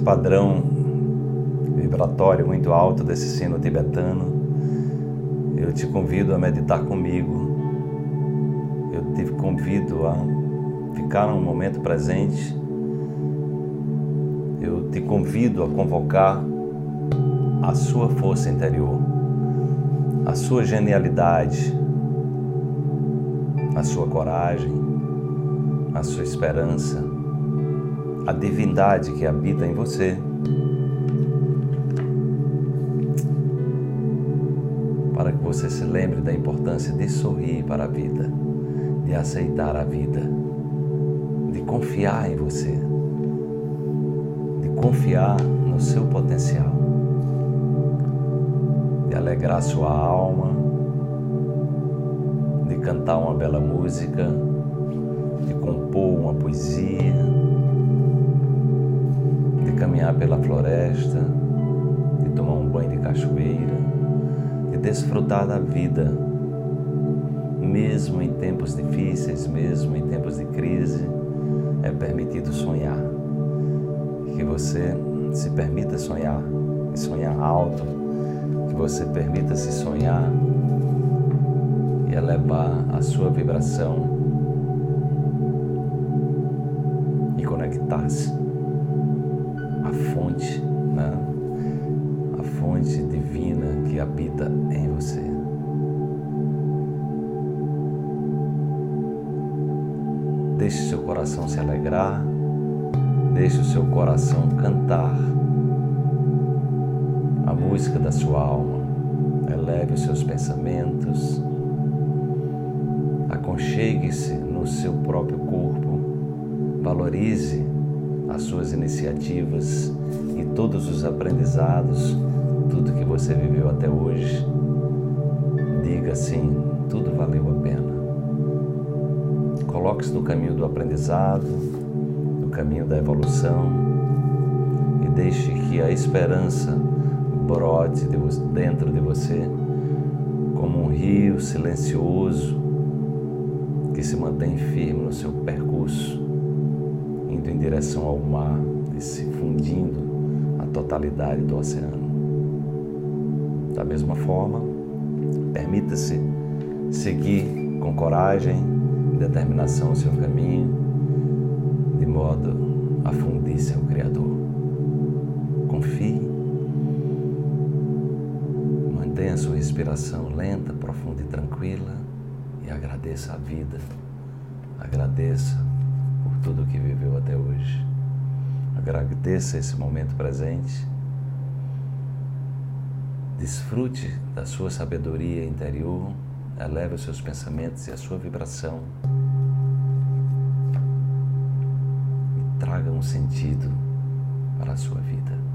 padrão vibratório muito alto desse sino tibetano, eu te convido a meditar comigo. Eu te convido a ficar um momento presente. Eu te convido a convocar a sua força interior, a sua genialidade, a sua coragem, a sua esperança, a divindade que habita em você. Para que você se lembre da importância de sorrir para a vida, de aceitar a vida, de confiar em você, de confiar no seu potencial, de alegrar sua alma, de cantar uma bela música, de compor uma poesia, de caminhar pela floresta, de tomar um banho de cachoeira, de desfrutar da vida, mesmo em tempos difíceis, mesmo em tempos de crise, é permitido sonhar. Que você se permita sonhar, e sonhar alto, que você permita se sonhar e elevar a sua vibração e conectar-se Deixe seu coração se alegrar, deixe o seu coração cantar a música da sua alma, eleve os seus pensamentos. Aconchegue-se no seu próprio corpo, valorize as suas iniciativas e todos os aprendizados, tudo que você viveu até hoje. Diga sim, tudo valeu a pena. Coloque-se no caminho do aprendizado, no caminho da evolução e deixe que a esperança brote dentro de você como um rio silencioso que se mantém firme no seu percurso, indo em direção ao mar e se fundindo a totalidade do oceano. Da mesma forma, permita-se seguir com coragem determinação o seu caminho, de modo a fundir-se ao Criador. Confie, mantenha sua respiração lenta, profunda e tranquila e agradeça a vida, agradeça por tudo que viveu até hoje. Agradeça esse momento presente. Desfrute da sua sabedoria interior, eleve os seus pensamentos e a sua vibração. Traga um sentido para a sua vida.